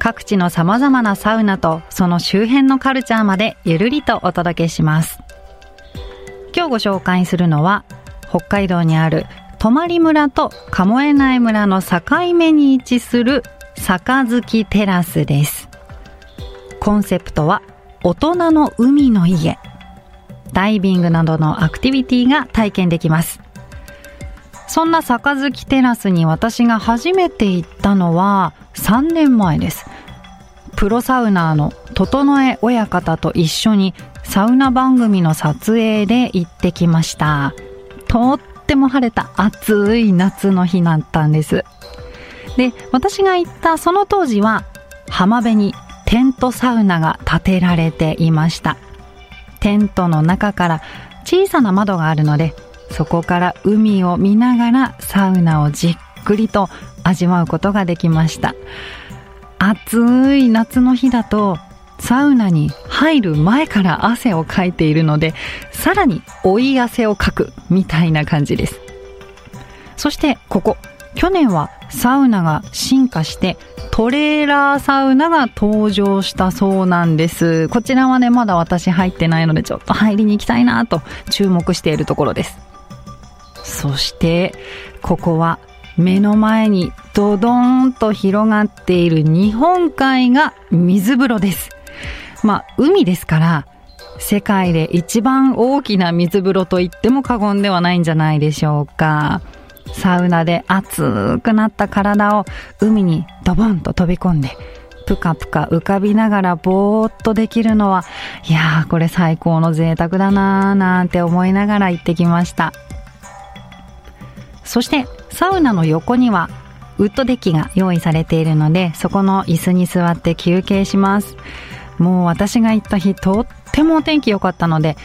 各地の様々なサウナとその周辺のカルチャーまでゆるりとお届けします。今日ご紹介するのは北海道にある泊村と鴨江内村の境目に位置する杯テラスです。コンセプトは大人の海の家。ダイビングなどのアクティビティが体験できます。そんな杯テラスに私が初めて行ったのは3年前です。プロサウナーの整え親方と一緒にサウナ番組の撮影で行ってきました。とっても晴れた暑い夏の日だったんです。で、私が行ったその当時は浜辺にテントサウナが建てられていました。テントの中から小さな窓があるので、そこから海を見ながらサウナをじっくりと味わうことができました。暑い夏の日だとサウナに入る前から汗をかいているので、さらに追い汗をかくみたいな感じです。そしてここ、去年はサウナが進化してトレーラーサウナが登場したそうなんです。こちらはね、まだ私入ってないのでちょっと入りに行きたいなと注目しているところです。そして、ここは目の前にドドーンと広がっている日本海が水風呂です。まあ、海ですから、世界で一番大きな水風呂と言っても過言ではないんじゃないでしょうか。サウナで熱くなった体を海にドボンと飛び込んで、ぷかぷか浮かびながらぼーっとできるのは、いやーこれ最高の贅沢だなーなんて思いながら行ってきました。そしてサウナの横にはウッドデッキが用意されているので、そこの椅子に座って休憩します。もう私が行った日とってもお天気良かったので、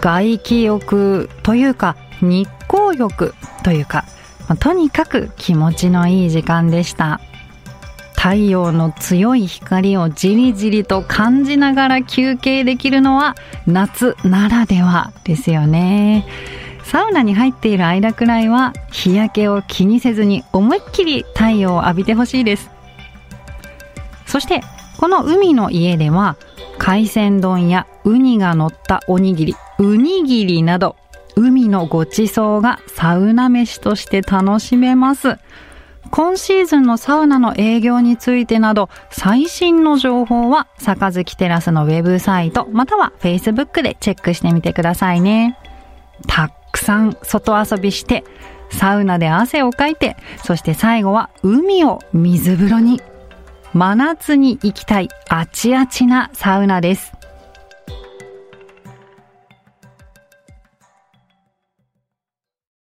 外気浴というか日光浴というか、とにかく気持ちのいい時間でした。太陽の強い光をじりじりと感じながら休憩できるのは夏ならではですよね。サウナに入っている間くらいは日焼けを気にせずに思いっきり太陽を浴びてほしいです。そしてこの海の家では海鮮丼やウニが乗ったおにぎり、ウニギリなど海のごちそうがサウナ飯として楽しめます。今シーズンのサウナの営業についてなど、最新の情報は、杯テラスのウェブサイト、または Facebook でチェックしてみてくださいね。くさん外遊びして、サウナで汗をかいて、そして最後は海を水風呂に。真夏に行きたいあちあちなサウナです。